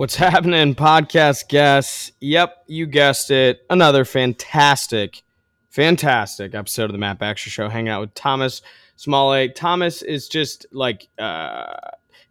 What's happening, podcast guests? Yep, you guessed it. Another fantastic, fantastic episode of the Matt Baxter Show. Hanging out with Thomas Smalley. Thomas is just like, uh,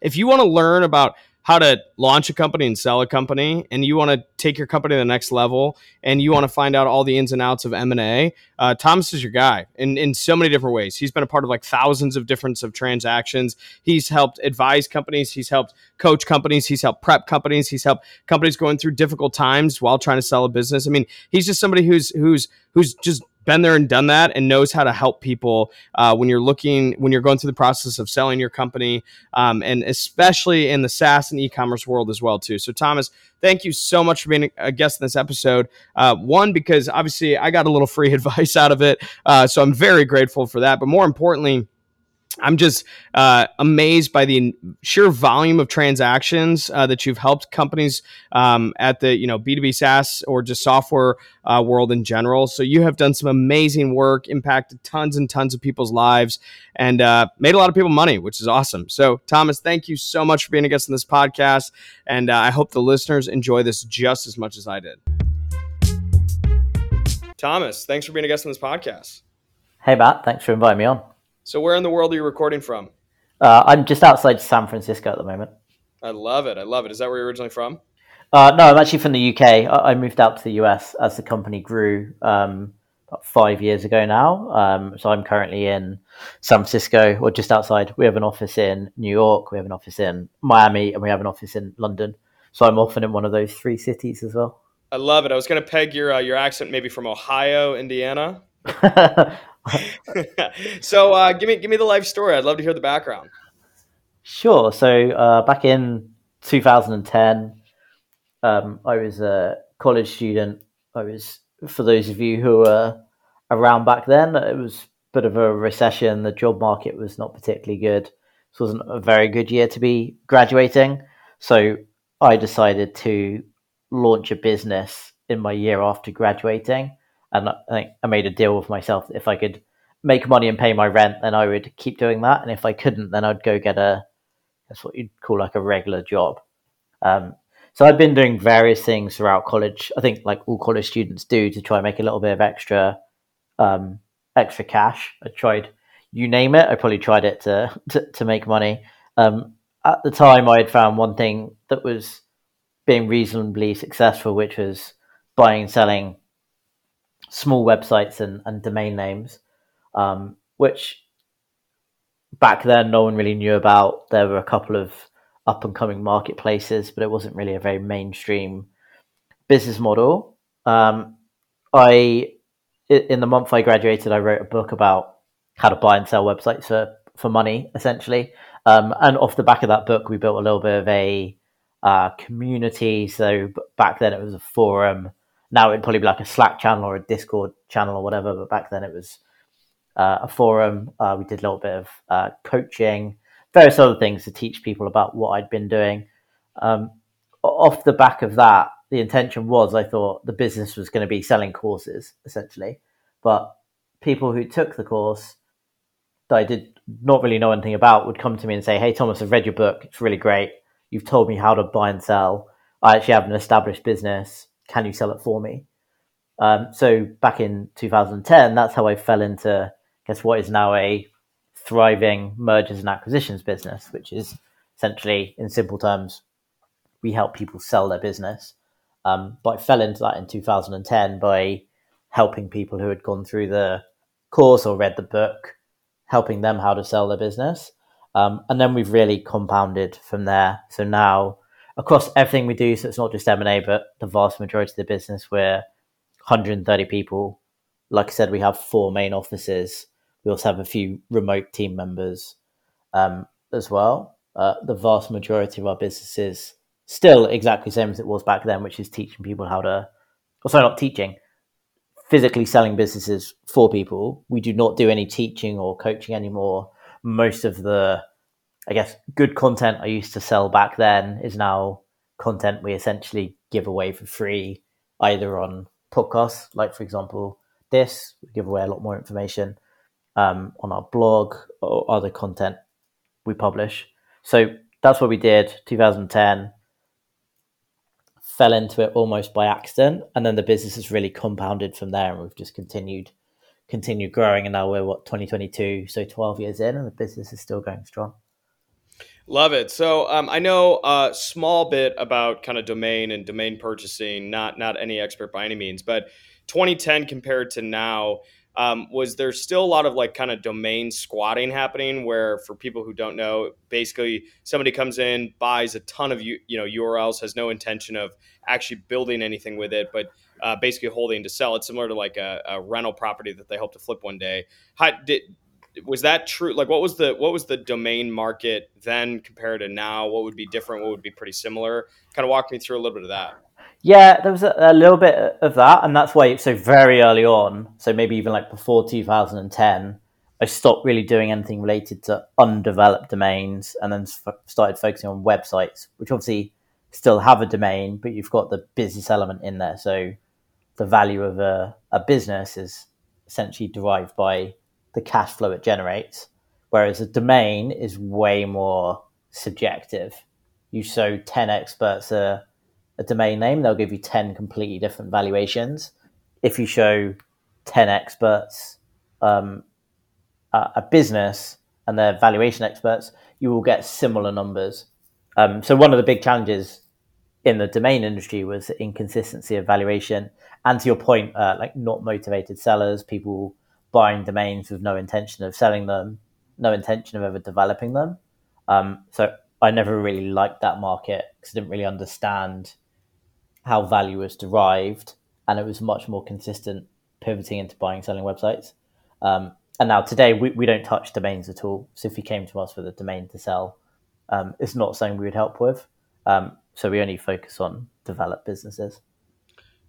if you want to learn about how to launch a company and sell a company and you want to take your company to the next level and you want to find out all the ins and outs of m&a uh, thomas is your guy in, in so many different ways. He's been a part of like thousands of different of transactions. He's helped advise companies he's helped coach companies he's helped prep companies he's helped companies going through difficult times while trying to sell a business. I mean he's just somebody who's who's who's just been there and done that and knows how to help people uh, when you're looking when you're going through the process of selling your company um, and especially in the saas and e-commerce world as well too. So thomas thank you so much for being a guest in this episode. Uh, one because obviously i got a little free advice out of it uh, so i'm very grateful for that but more importantly I'm just uh, amazed by the sheer volume of transactions uh, that you've helped companies um, at the you know B2B SaaS or just software uh, world in general. So you have done some amazing work, impacted tons and tons of people's lives, and uh, made a lot of people money, which is awesome. So Thomas, thank you so much for being a guest on this podcast, and uh, I hope the listeners enjoy this just as much as I did. Thomas, thanks for being a guest on this podcast. Hey Matt, thanks for inviting me on. So, where in the world are you recording from? Uh, I'm just outside San Francisco at the moment. I love it. I love it. Is that where you're originally from? Uh, no, I'm actually from the UK. I, I, moved out to the US as the company grew um, about five years ago now. Um, so I'm currently in San Francisco, or just outside. We have an office in New York, we have an office in Miami, and we have an office in London. So I'm often in one of those three cities as well. I love it. I was going to peg your uh, your accent maybe from Ohio, Indiana. so uh, give me give me the life story. I'd love to hear the background. Sure. So uh, back in 2010, um, I was a college student. I was, for those of you who were around back then, it was a bit of a recession. The job market was not particularly good. This wasn't a very good year to be graduating. So I decided to launch a business in my year after graduating and I think I made a deal with myself that if I could make money and pay my rent, then I would keep doing that, and if I couldn't, then I'd go get a that's what you'd call like a regular job. Um, so I've been doing various things throughout college. I think like all college students do to try and make a little bit of extra um, extra cash. I tried you name it. I probably tried it to to, to make money. Um, at the time, I had found one thing that was being reasonably successful, which was buying and selling small websites and, and domain names, um, which back then no one really knew about. There were a couple of up and coming marketplaces, but it wasn't really a very mainstream business model. Um, I, in the month I graduated, I wrote a book about how to buy and sell websites for, for money, essentially. Um, and off the back of that book, we built a little bit of a uh, community. So back then it was a forum now it'd probably be like a Slack channel or a Discord channel or whatever. But back then it was uh, a forum. Uh, we did a little bit of uh, coaching, various other things to teach people about what I'd been doing. Um, off the back of that, the intention was I thought the business was going to be selling courses essentially, but people who took the course that I did not really know anything about would come to me and say, "Hey, Thomas, I've read your book. It's really great. You've told me how to buy and sell. I actually have an established business can you sell it for me? Um, so back in 2010, that's how I fell into guess what is now a thriving mergers and acquisitions business, which is essentially, in simple terms, we help people sell their business. Um, but I fell into that in 2010 by helping people who had gone through the course or read the book, helping them how to sell their business. Um, and then we've really compounded from there. So now across everything we do. So it's not just M and A, but the vast majority of the business. We're 130 people. Like I said, we have four main offices. We also have a few remote team members um, as well. Uh, the vast majority of our business is still exactly the same as it was back then, which is teaching people how to, or sorry, not teaching, physically selling businesses for people. We do not do any teaching or coaching anymore. Most of the I guess good content I used to sell back then is now content we essentially give away for free, either on podcasts, like for example this, we give away a lot more information um, on our blog or other content we publish. So that's what we did. 2010. fell into it almost by accident, and then the business has really compounded from there, and we've just continued continued growing, and now we're what 2022, so 12 years in, and the business is still going strong. Love it. So um, I know a small bit about kind of domain and domain purchasing. Not not any expert by any means, but 2010 compared to now, um, was there still a lot of like kind of domain squatting happening? Where for people who don't know, basically somebody comes in, buys a ton of you you know URLs, has no intention of actually building anything with it, but uh, basically holding to sell. It's similar to like a, a, rental property that they hope to flip one day. How did was that true? Like, what was the what was the domain market then compared to now? What would be different? What would be pretty similar? Kind of walk me through a little bit of that. Yeah, there was a, a little bit of that, and that's why. So very early on, so maybe even like before 2010, I stopped really doing anything related to undeveloped domains, and then f- started focusing on websites, which obviously still have a domain, but you've got the business element in there. So the value of a, a business is essentially derived by the cash flow it generates, whereas a domain is way more subjective. You show 10 experts a, a domain name, they'll give you 10 completely different valuations. If you show 10 experts um, a, a business and they're valuation experts, you will get similar numbers. Um, so, one of the big challenges in the domain industry was inconsistency of valuation. And to your point, uh, like not motivated sellers, people buying domains with no intention of selling them, no intention of ever developing them. Um, so I never really liked that market because I didn't really understand how value was derived, and it was much more consistent pivoting into buying selling websites. Um, and now today we, we don't touch domains at all. So if you came to us with a domain to sell, um, it's not something we would help with. Um, so we only focus on developed businesses.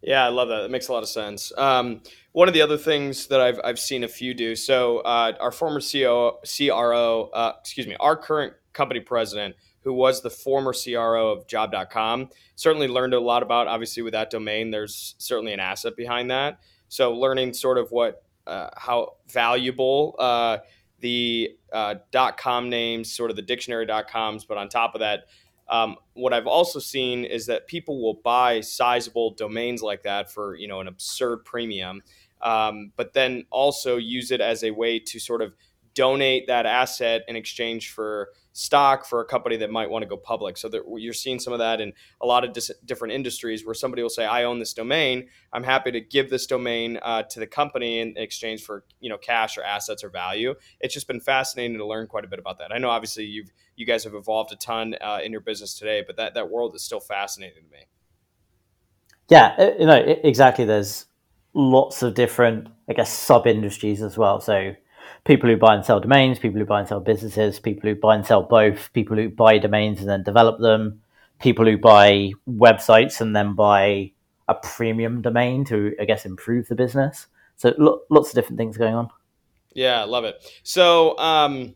Yeah, I love that. That makes a lot of sense. Um, one of the other things that I've, I've seen a few do. So uh, our former CEO, CRO, uh, excuse me, our current company president, who was the former CRO of Job.com, certainly learned a lot about. Obviously, with that domain, there's certainly an asset behind that. So learning sort of what uh, how valuable uh, the uh, .com names, sort of the dictionary .coms, but on top of that, um, what I've also seen is that people will buy sizable domains like that for you know an absurd premium, um, but then also use it as a way to sort of donate that asset in exchange for stock for a company that might want to go public. So that you're seeing some of that in a lot of dis- different industries where somebody will say, "I own this domain. I'm happy to give this domain uh, to the company in exchange for you know cash or assets or value." It's just been fascinating to learn quite a bit about that. I know obviously you've you guys have evolved a ton uh, in your business today, but that that world is still fascinating to me. Yeah, uh, you know exactly. There's lots of different, I guess, sub industries as well. So people who buy and sell domains, people who buy and sell businesses, people who buy and sell both, people who buy domains and then develop them, people who buy websites and then buy a premium domain to, I guess, improve the business. So lo- lots of different things going on. Yeah, I love it. So, um,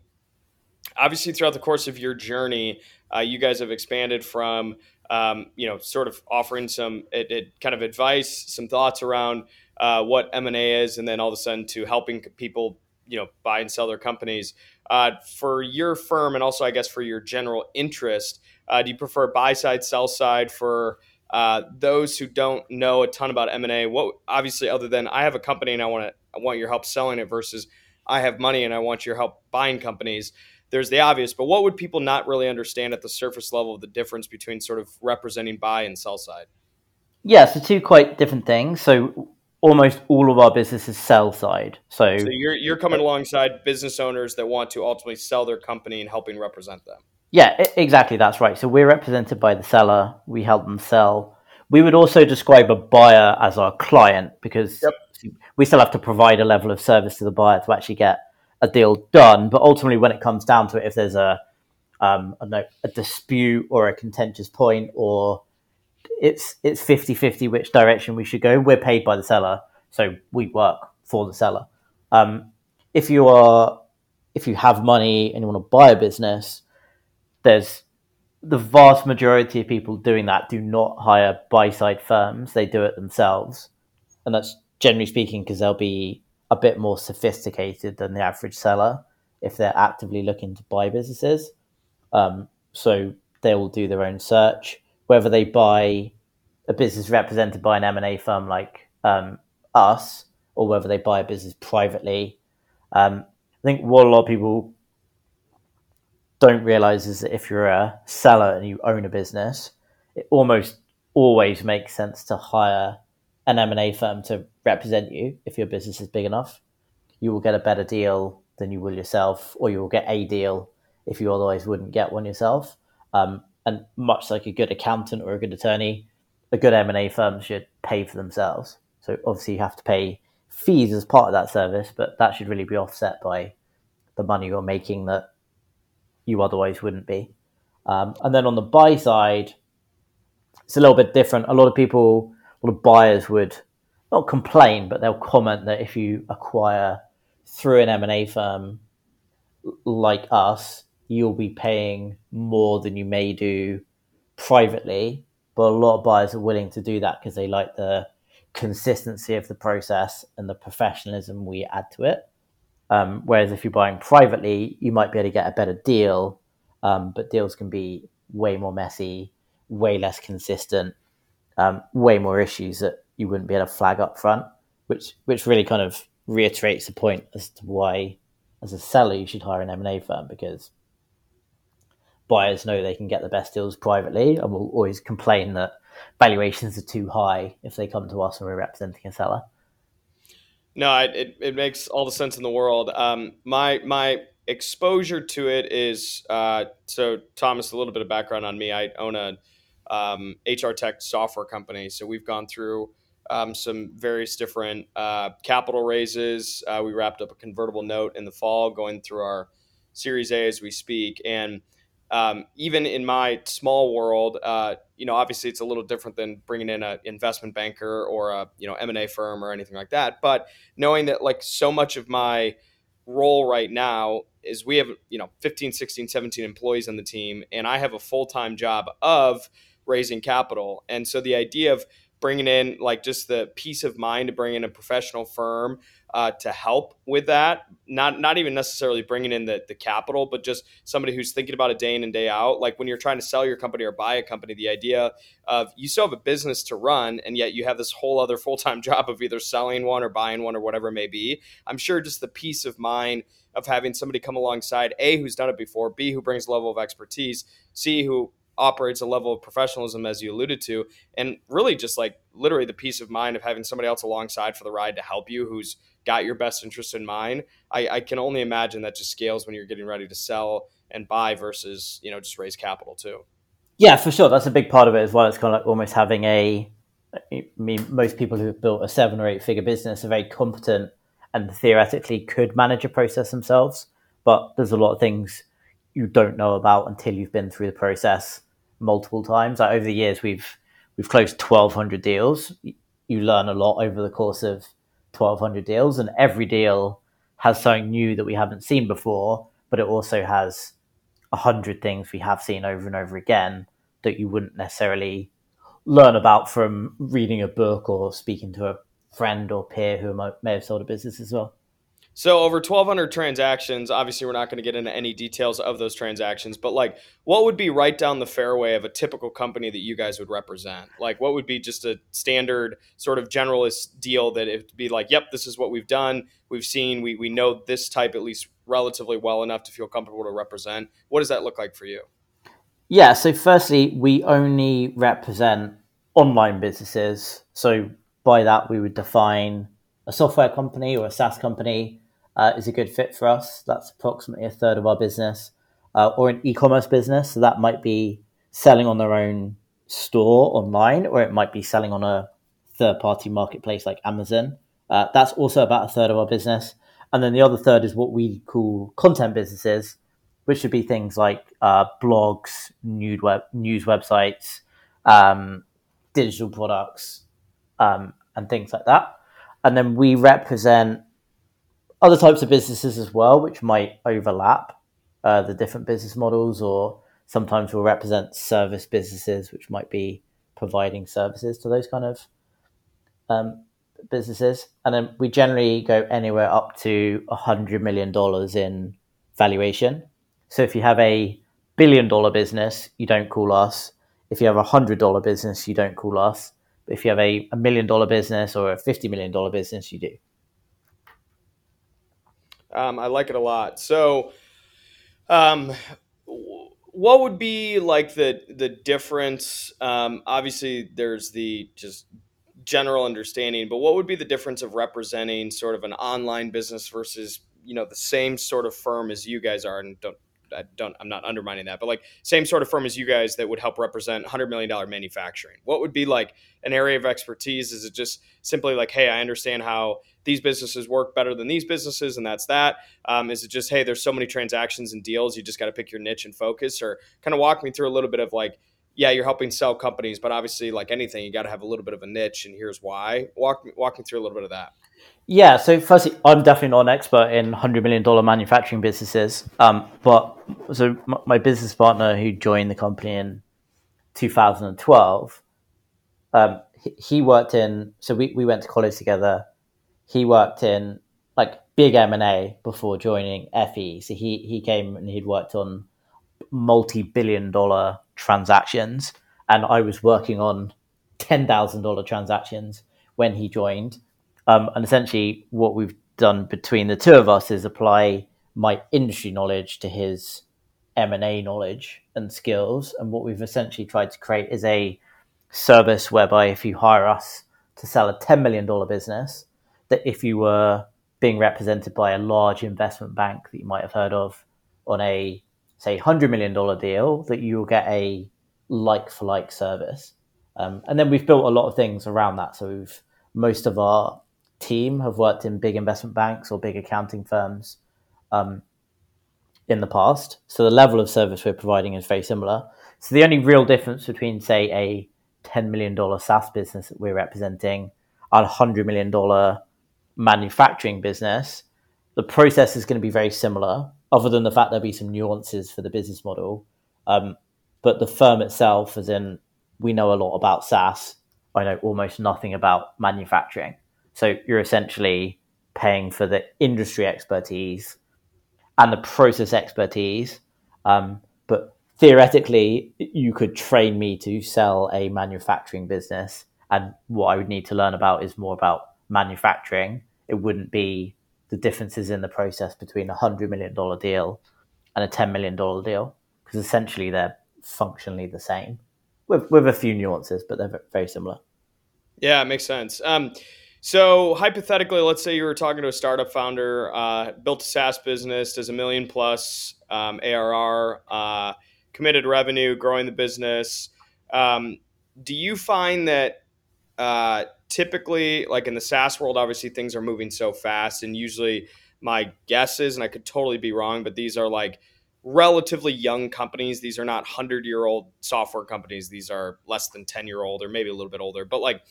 obviously, throughout the course of your journey, uh, you guys have expanded from, um, you know, sort of offering some it, it kind of advice, some thoughts around uh, what M and A is, and then all of a sudden to helping people you know buy and sell their companies. Uh, for your firm and also I guess for your general interest, uh, do you prefer buy side, sell side? For uh, those who don't know a ton about M and A, what obviously other than I have a company and I want to I want your help selling it versus I have money and I want your help buying companies. There's the obvious, but what would people not really understand at the surface level of the difference between sort of representing buy and sell side? Yeah, so two quite different things. So almost all of our businesses sell side. So, so you're you're coming alongside business owners that want to ultimately sell their company and helping represent them. Yeah, exactly. That's right. So we're represented by the seller. We help them sell. We would also describe a buyer as our client because yep. we still have to provide a level of service to the buyer to actually get a deal done. But ultimately, when it comes down to it, if there's a um, know, a dispute or a contentious point or it's it's 50-50 which direction we should go. We're paid by the seller, so we work for the seller. Um, if you are if you have money and you want to buy a business, there's the vast majority of people doing that do not hire buy side firms. They do it themselves, and that's generally speaking because they'll be a bit more sophisticated than the average seller if they're actively looking to buy businesses. Um, so they will do their own search whether they buy a business represented by an M and A firm like um, us, or whether they buy a business privately. Um, I think what a lot of people don't realize is that if you're a seller and you own a business, it almost always makes sense to hire an M&A firm to represent you if your business is big enough. You will get a better deal than you will yourself, or you will get a deal if you otherwise wouldn't get one yourself. Um, and much like a good accountant or a good attorney, a good M&A firm should pay for themselves. So obviously you have to pay fees as part of that service, but that should really be offset by the money you're making that you otherwise wouldn't be. Um, and then on the buy side, it's a little bit different. A lot of people, a lot of buyers would not complain, but they'll comment that if you acquire through an M&A firm like us, you'll be paying more than you may do privately. But a lot of buyers are willing to do that because they like the consistency of the process and the professionalism we add to it. Um, whereas if you're buying privately, you might be able to get a better deal, um, but deals can be way more messy, way less consistent, um, way more issues that you wouldn't be able to flag up front, which which really kind of reiterates the point as to why, as a seller, you should hire an M and A firm because buyers know they can get the best deals privately and will always complain that valuations are too high if they come to us and we're representing a seller. No, it, it makes all the sense in the world. Um, my my exposure to it is uh, so Thomas. A little bit of background on me. I own a um, HR tech software company, so we've gone through um, some various different uh, capital raises. Uh, we wrapped up a convertible note in the fall, going through our Series A as we speak, and um, even in my small world, uh, you know, obviously it's a little different than bringing in an investment banker or a you know M and A firm or anything like that. But knowing that like so much of my role right now is we have you know 15 16 17 employees on the team and i have a full-time job of raising capital and so the idea of bringing in like just the peace of mind to bring in a professional firm uh, to help with that. Not not even necessarily bringing in the the capital, but just somebody who's thinking about it day in and day out. Like when you're trying to sell your company or buy a company, the idea of you still have a business to run, and yet you have this whole other full time job of either selling one or buying one or whatever it may be. I'm sure just the peace of mind of having somebody come alongside, a who's done it before, b who brings a level of expertise, c who operates a level of professionalism as you alluded to and really just like literally the peace of mind of having somebody else alongside for the ride to help you who's got your best interest in mind I, I can only imagine that just scales when you're getting ready to sell and buy versus you know just raise capital too. Yeah for sure. That's a big part of it as well. It's kind of like almost having a I mean, most people who have built a seven or eight figure business are very competent and theoretically could manage a process themselves. But there's a lot of things you don't know about until you've been through the process multiple times. Like over the years, we've we've closed 1,200 deals. You learn a lot over the course of 1,200 deals, and every deal has something new that we haven't seen before, but it also has a hundred things we have seen over and over again that you wouldn't necessarily learn about from reading a book or speaking to a friend or peer who may have sold a business as well. So over 1200 transactions, obviously we're not going to get into any details of those transactions, but like what would be right down the fairway of a typical company that you guys would represent? Like what would be just a standard sort of generalist deal that it'd be like, yep, this is what we've done. We've seen, we, we know this type at least relatively well enough to feel comfortable to represent. What does that look like for you? Yeah. So firstly, we only represent online businesses. So by that, we would define a software company or a SaaS company uh, is a good fit for us. That's approximately a third of our business, uh, or an e-commerce business. So that might be selling on their own store online, or it might be selling on a third-party marketplace like Amazon. Uh, that's also about a third of our business. And then the other third is what we call content businesses, which would be things like uh, blogs, news web, news websites, um, digital products, um, and things like that. And then we represent other types of businesses as well, which might overlap uh, the different business models, or sometimes will represent service businesses, which might be providing services to those kind of um, businesses. And then we generally go anywhere up to a hundred million dollars in valuation. So if you have a billion dollar business, you don't call us. if you have a hundred dollar business, you don't call us. But if you have a, a million dollar business or a fifty million dollar business, you do. Um, I like it a lot. So, um, what would be like the the difference? Um, obviously, there's the just general understanding, but what would be the difference of representing sort of an online business versus you know the same sort of firm as you guys are? And don't I don't I'm not undermining that, but like same sort of firm as you guys that would help represent hundred million dollar manufacturing. What would be like an area of expertise? Is it just simply like, hey, I understand how these businesses work better than these businesses, and that's that? Um, is it just hey, there's so many transactions and deals, you just got to pick your niche and focus, or kind of walk me through a little bit of like yeah, you're helping sell companies, but obviously, like anything, you got to have a little bit of a niche, and here's why. Walk walk me through a little bit of that. Yeah, so firstly, I'm definitely not an expert in hundred million dollar manufacturing businesses. Um, but so my business partner who joined the company in 2012, um, he, he worked in. So we, we went to college together. He worked in like big M and A before joining FE. So he he came and he'd worked on multi billion dollar transactions, and I was working on ten thousand dollar transactions when he joined um, and essentially, what we've done between the two of us is apply my industry knowledge to his M and A knowledge and skills. And what we've essentially tried to create is a service whereby if you hire us to sell a ten million dollar business, that if you were being represented by a large investment bank that you might have heard of on a say hundred million dollar deal, that you will get a like for like service. Um, and then we've built a lot of things around that. So we've most of our team have worked in big investment banks or big accounting firms um, in the past. So the level of service we're providing is very similar. So the only real difference between, say, a $10 million SaaS business that we're representing and a $100 million manufacturing business, the process is going to be very similar, other than the fact there'll be some nuances for the business model. Um, but the firm itself, as in, we know a lot about SaaS. I know almost nothing about manufacturing. So you're essentially paying for the industry expertise and the process expertise. Um, but theoretically, you could train me to sell a manufacturing business. And what I would need to learn about is more about manufacturing. It wouldn't be the differences in the process between a $100 million deal and a $10 million deal, because essentially they're functionally the same with, with a few nuances, but they're very similar. Yeah, it makes sense. Um, so hypothetically, let's say you were talking to a startup founder, uh, built a SaaS business, does a million plus um, ARR, uh, committed revenue, growing the business. Um, do you find that uh, typically, like in the SaaS world, obviously things are moving so fast, and usually my guess is, and I could totally be wrong, but these are like relatively young companies. These are not hundred year old software companies. These are less than ten year old or maybe a little bit older. But like,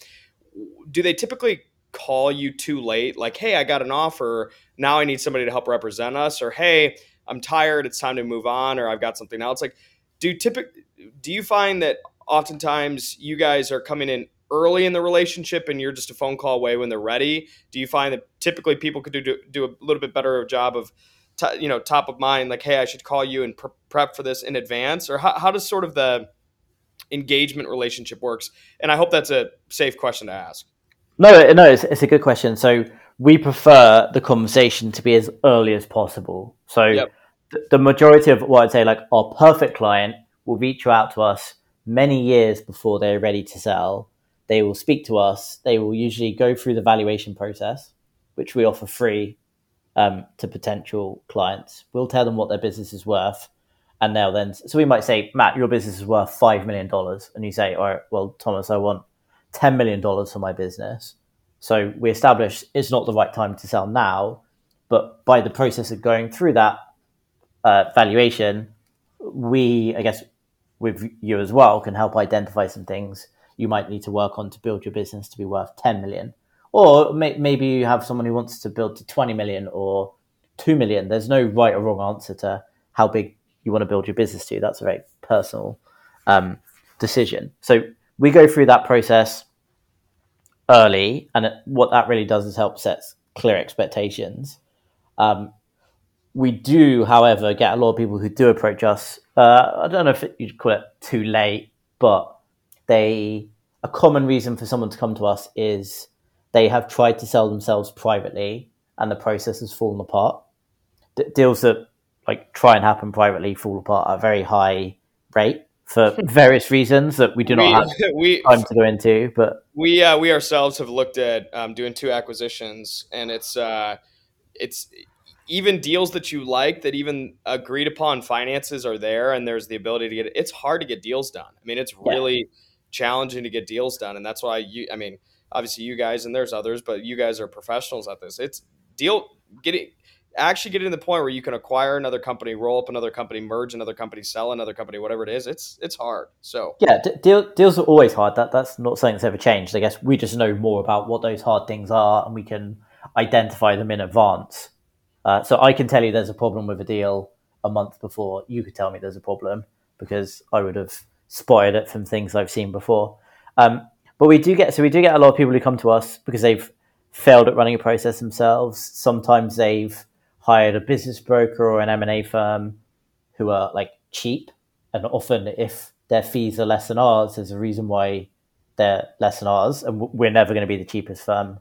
do they typically call you too late like hey i got an offer. Now i need somebody to help represent us or hey i'm tired. It's time to move on or i've got something else. Like do typic do you find that oftentimes you guys are coming in early in the relationship and you're just a phone call away when they're ready? Do you find that typically people could do, do a little bit better job of t- you know top of mind like hey i should call you and prep for this in advance or how, how does sort of the engagement relationship works? And i hope that's a safe question to ask no, no, it's, it's a good question. So we prefer the conversation to be as early as possible. So yep. th- the majority of what I'd say, like our perfect client, will reach out to us many years before they're ready to sell. They will speak to us. They will usually go through the valuation process, which we offer free um, to potential clients. We'll tell them what their business is worth, and they'll then. So we might say, Matt, your business is worth five million dollars, and you say, all right, well, Thomas, I want $10 million for my business. So we established it's not the right time to sell now, but by the process of going through that uh, valuation, we, I guess, with you as well, can help identify some things you might need to work on to build your business to be worth 10 million. Or may- maybe you have someone who wants to build to 20 million or 2 million. There's no right or wrong answer to how big you want to build your business to. That's a very personal um, decision. So we go through that process early, and what that really does is help set clear expectations. Um, we do, however, get a lot of people who do approach us. Uh, I don't know if you'd call it too late, but they a common reason for someone to come to us is they have tried to sell themselves privately and the process has fallen apart. D- deals that like try and happen privately fall apart at a very high rate for various reasons that we do not we, have we time to go into. But we uh, we ourselves have looked at um, doing two acquisitions, and it's uh, it's even deals that you like that even agreed upon finances are there, and there's the ability to get. It's hard to get deals done. I mean, it's really yeah. challenging to get deals done, and that's why you. I mean, obviously you guys and there's others, but you guys are professionals at this. It's deal getting actually getting to the point where you can acquire another company, roll up another company, merge another company, sell another company, whatever it is. It's it's hard. So yeah, d- deal, deals are always hard. That that's not something that's ever changed. I guess we just know more about what those hard things are, and we can identify them in advance. Uh, so I can tell you there's a problem with a deal a month before you could tell me there's a problem because I would have spotted it from things I've seen before. Um, but we do get so we do get a lot of people who come to us because they've failed at running a process themselves. Sometimes they've hired a business broker or an M&A firm who are like cheap. And often if their fees are less than ours, there's a reason why they're less than ours. And we're never going to be the cheapest firm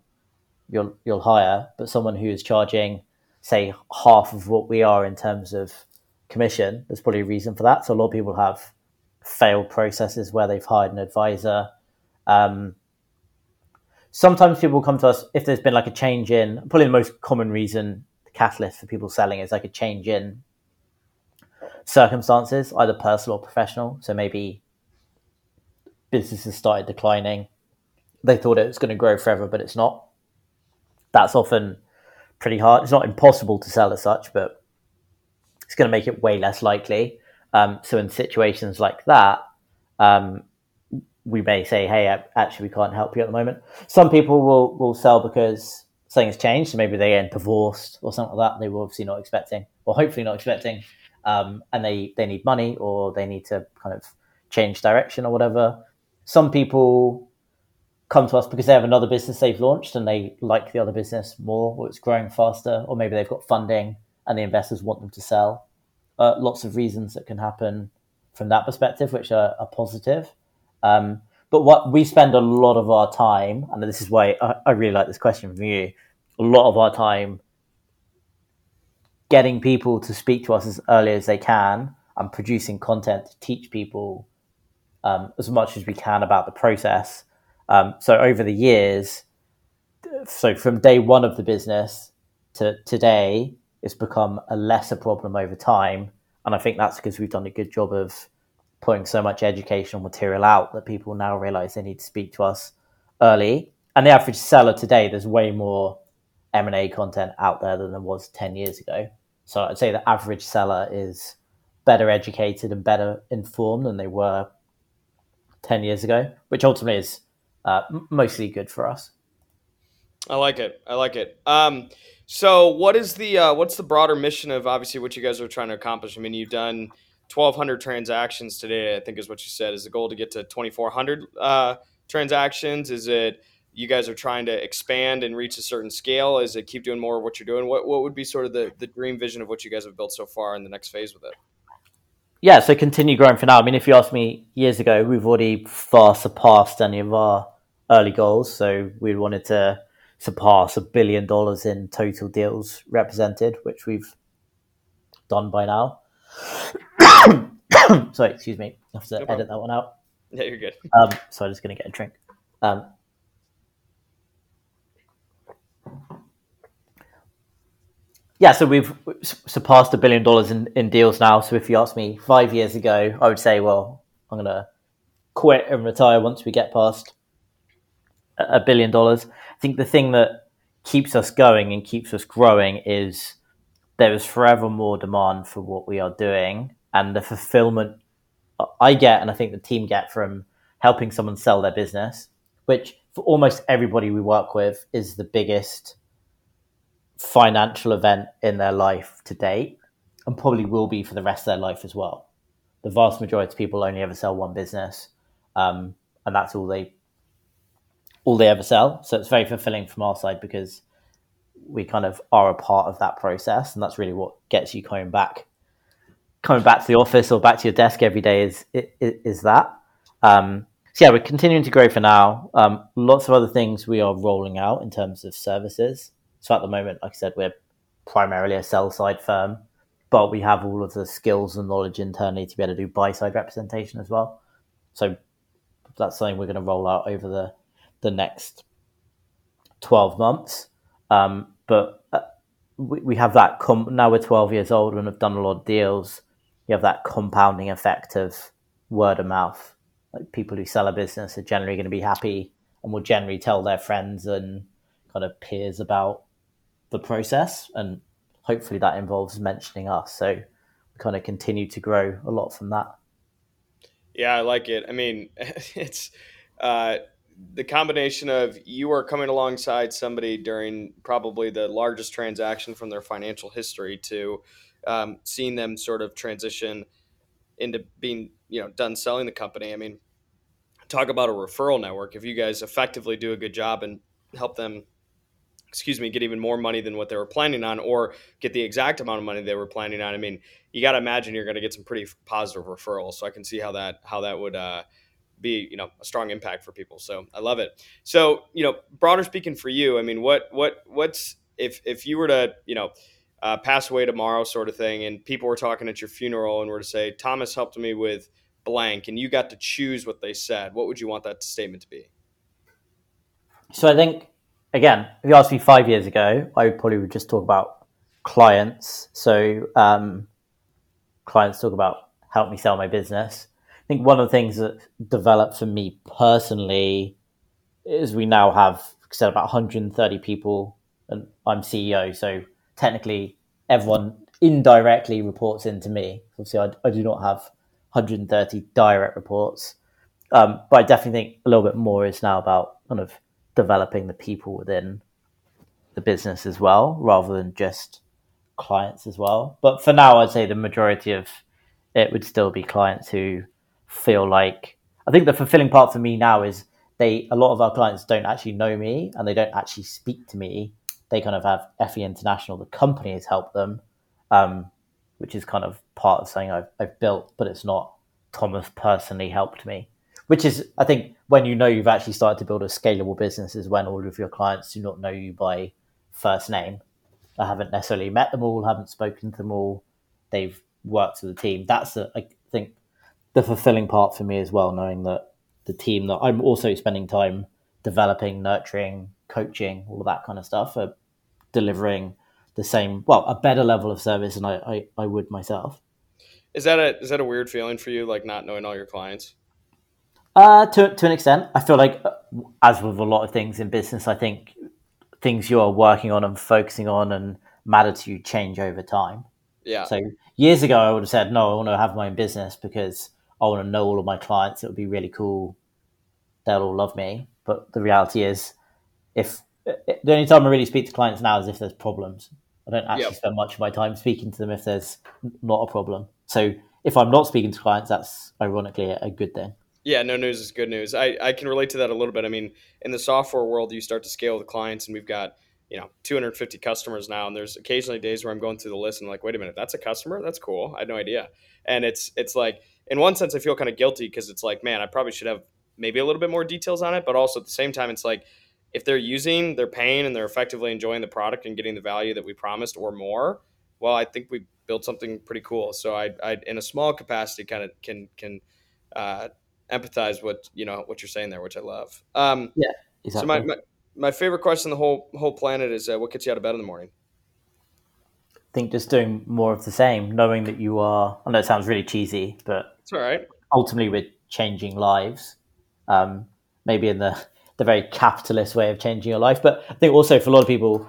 you'll, you'll hire, but someone who is charging, say, half of what we are in terms of commission, there's probably a reason for that. So a lot of people have failed processes where they've hired an advisor. Um, sometimes people come to us if there's been like a change in probably the most common reason catalyst for people selling is like a change in circumstances, either personal or professional. So maybe businesses started declining. They thought it was going to grow forever, but it's not. That's often pretty hard. It's not impossible to sell as such, but it's going to make it way less likely. Um, so in situations like that, um, we may say, "Hey, actually, we can't help you at the moment." Some people will will sell because something's changed. So maybe they get divorced or something like that. They were obviously not expecting, or hopefully not expecting, um, and they they need money or they need to kind of change direction or whatever. Some people come to us because they have another business they've launched and they like the other business more, or it's growing faster, or maybe they've got funding and the investors want them to sell. Uh, lots of reasons that can happen from that perspective, which are, are positive. Um, but what we spend a lot of our time, and this is why I, I really like this question from you, a lot of our time getting people to speak to us as early as they can and producing content to teach people um, as much as we can about the process. Um, so over the years, so from day one of the business to today, it's become a lesser problem over time. And I think that's because we've done a good job of putting so much educational material out that people now realize they need to speak to us early. And the average seller today, there's way more M&A content out there than there was 10 years ago. So I'd say the average seller is better educated and better informed than they were 10 years ago, which ultimately is uh, mostly good for us. I like it. I like it. Um, so what is the uh, what's the broader mission of obviously what you guys are trying to accomplish? I mean, you've done 1,200 transactions today, I think is what you said. Is the goal to get to 2,400 uh, transactions? Is it you guys are trying to expand and reach a certain scale? Is it keep doing more of what you're doing? What, what would be sort of the, the dream vision of what you guys have built so far in the next phase with it? Yeah, so continue growing for now. I mean, if you asked me years ago, we've already far surpassed any of our early goals. So we wanted to surpass a billion dollars in total deals represented, which we've done by now. Sorry, excuse me. I have to no edit that one out. Yeah, you're good. Um, so I'm just going to get a drink. Um, yeah, so we've surpassed a billion dollars in, in deals now. So if you asked me five years ago, I would say, well, I'm going to quit and retire once we get past a billion dollars. I think the thing that keeps us going and keeps us growing is there is forever more demand for what we are doing and the fulfillment I get and I think the team get from helping someone sell their business, which for almost everybody we work with is the biggest financial event in their life to date and probably will be for the rest of their life as well. The vast majority of people only ever sell one business, um, and that's all they all they ever sell. So it's very fulfilling from our side because we kind of are a part of that process, and that's really what gets you coming back, coming back to the office or back to your desk every day. Is is, is that? Um, so yeah, we're continuing to grow for now. Um, lots of other things we are rolling out in terms of services. So at the moment, like I said, we're primarily a sell side firm, but we have all of the skills and knowledge internally to be able to do buy side representation as well. So that's something we're going to roll out over the the next twelve months. Um, but uh, we, we have that com- now we're 12 years old and have done a lot of deals you have that compounding effect of word of mouth. Like people who sell a business are generally going to be happy and will generally tell their friends and kind of peers about the process and hopefully that involves mentioning us. So we kind of continue to grow a lot from that. Yeah i like it. I mean it's uh the combination of you are coming alongside somebody during probably the largest transaction from their financial history to um, seeing them sort of transition into being you know done selling the company i mean talk about a referral network if you guys effectively do a good job and help them excuse me get even more money than what they were planning on or get the exact amount of money they were planning on i mean you got to imagine you're going to get some pretty positive referrals so i can see how that how that would uh, be you know a strong impact for people. So I love it. So you know, broader speaking for you, I mean, what what what's if if you were to you know uh, pass away tomorrow, sort of thing, and people were talking at your funeral and were to say Thomas helped me with blank, and you got to choose what they said, what would you want that statement to be? So I think again, if you asked me five years ago, I probably would just talk about clients. So um, clients talk about help me sell my business I think one of the things that developed for me personally is we now have said about 130 people, and I'm CEO, so technically everyone indirectly reports into me. Obviously, I, I do not have 130 direct reports, um, but I definitely think a little bit more is now about kind of developing the people within the business as well, rather than just clients as well. But for now, I'd say the majority of it would still be clients who feel like I think the fulfilling part for me now is they a lot of our clients don't actually know me and they don't actually speak to me. They kind of have FE International, the company has helped them, um, which is kind of part of something I've, I've built, but it's not Thomas personally helped me. Which is, I think, when you know you've actually started to build a scalable business, is when all of your clients do not know you by first name. I haven't necessarily met them all, haven't spoken to them all. They've worked with the team. That's, I think, the fulfilling part for me as well, knowing that the team that I'm also spending time developing, nurturing, coaching, all of that kind of stuff, are delivering the same, well, a better level of service than I, I, I would myself. Is that a is that a weird feeling for you, like not knowing all your clients? Uh, to to an extent, I feel like, uh, as with a lot of things in business, I think things you are working on and focusing on and matter to you change over time. Yeah. So years ago, I would have said, no, I want to have my own business because I want to know all of my clients. It would be really cool. They'll all love me. But the reality is, if the only time I really speak to clients now is if there's problems. I don't actually yep. spend much of my time speaking to them if there's not a problem. So if I'm not speaking to clients, that's ironically a good thing. Yeah, no news is good news. I, I can relate to that a little bit. I mean, in the software world, you start to scale the clients, and we've got you know 250 customers now, and there's occasionally days where I'm going through the list and I'm like, wait a minute, that's a customer? That's cool. I had no idea. And it's it's like in one sense, I feel kind of guilty because it's like, man, I probably should have maybe a little bit more details on it. But also at the same time, it's like if they're using, they're paying, and they're effectively enjoying the product and getting the value that we promised or more. Well, I think we built something pretty cool. So I, I in a small capacity, kind of can can uh, empathize what you know what you're saying there, which I love. Um, yeah. Exactly. So my, my, my favorite question on the whole whole planet is uh, what gets you out of bed in the morning I think just doing more of the same, knowing that you are. I know it sounds really cheesy, but it's all right. Ultimately, we're changing lives. Um, maybe in the the very capitalist way of changing your life, but I think also for a lot of people,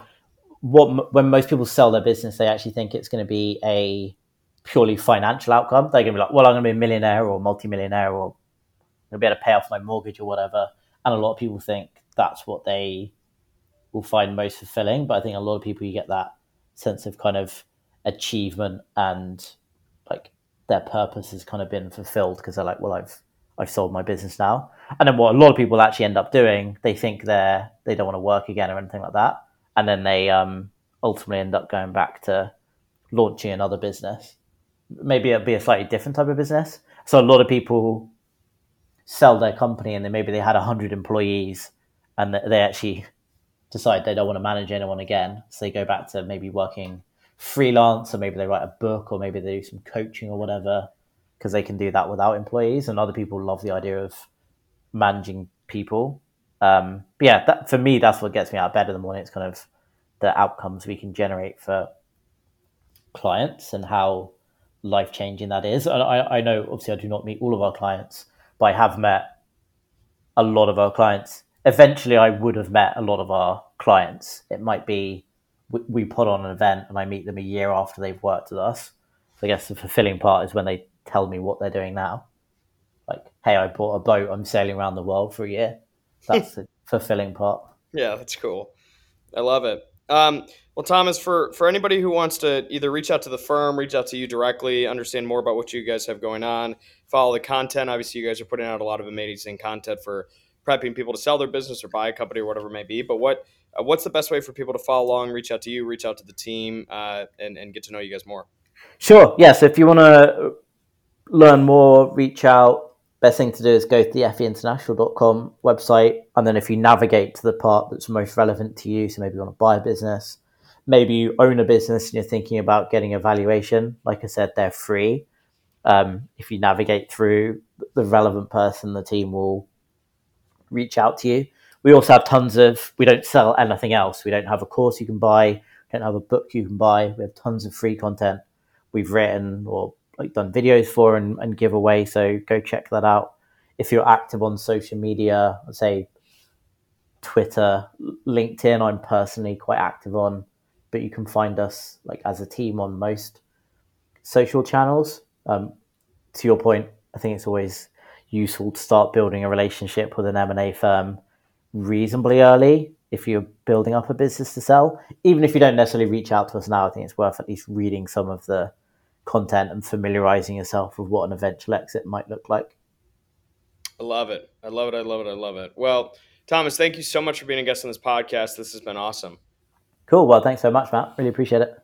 what when most people sell their business, they actually think it's going to be a purely financial outcome. They're going to be like, "Well, I'm going to be a millionaire or multimillionaire, or I'm going to be able to pay off my mortgage or whatever." And a lot of people think that's what they will find most fulfilling. But I think a lot of people, you get that sense of kind of achievement and like their purpose has kind of been fulfilled because they're like, well, I've I've sold my business now. And then what a lot of people actually end up doing, they think they're they don't want to work again or anything like that, and then they um, ultimately end up going back to launching another business. Maybe it'll be a slightly different type of business. So a lot of people sell their company and then maybe they had 100 employees and they actually decide they don't want to manage anyone again. So they go back to maybe working freelance or maybe they write a book or maybe they do some coaching or whatever because they can do that without employees. And other people love the idea of managing people. Um, but yeah, that, for me, that's what gets me out of bed in the morning. It's kind of the outcomes we can generate for clients and how life changing that is. And I, I know, obviously, I do not meet all of our clients, but I have met a lot of our clients. Eventually, I would have met a lot of our clients. It might be we, we put on an event and I meet them a year after they've worked with us. So I guess the fulfilling part is when they tell me what they're doing now. Like, hey, I bought a boat. I'm sailing around the world for a year. That's the fulfilling part. Yeah, that's cool. I love it. Um, well, Thomas, for for anybody who wants to either reach out to the firm, reach out to you directly, understand more about what you guys have going on, follow the content. Obviously, you guys are putting out a lot of amazing content for prepping people to sell their business or buy a company or whatever it may be. But what uh, what's the best way for people to follow along, reach out to you, reach out to the team, uh, and and get to know you guys more? Sure. Yes. Yeah, so if you want to learn more, reach out. Best thing to do is go to the feinternational.com website. And then if you navigate to the part that's most relevant to you, so maybe you want to buy a business, maybe you own a business and you're thinking about getting a valuation, like I said, they're free. Um, if you navigate through the relevant person, the team will reach out to you. We also have tons of, we don't sell anything else. We don't have a course you can buy, we don't have a book you can buy. We have tons of free content we've written or like done videos for and, and give away. So go check that out. If you're active on social media, say Twitter, LinkedIn, I'm personally quite active on, but you can find us like as a team on most social channels. Um, to your point, I think it's always useful to start building a relationship with an M&A firm reasonably early if you're building up a business to sell. Even if you don't necessarily reach out to us now, I think it's worth at least reading some of the content and familiarizing yourself with what an eventual exit might look like. I love it. I love it. I love it. I love it. Well, Thomas, thank you so much for being a guest on this podcast. This has been awesome. Cool. Well, thanks so much, Matt. Really appreciate it.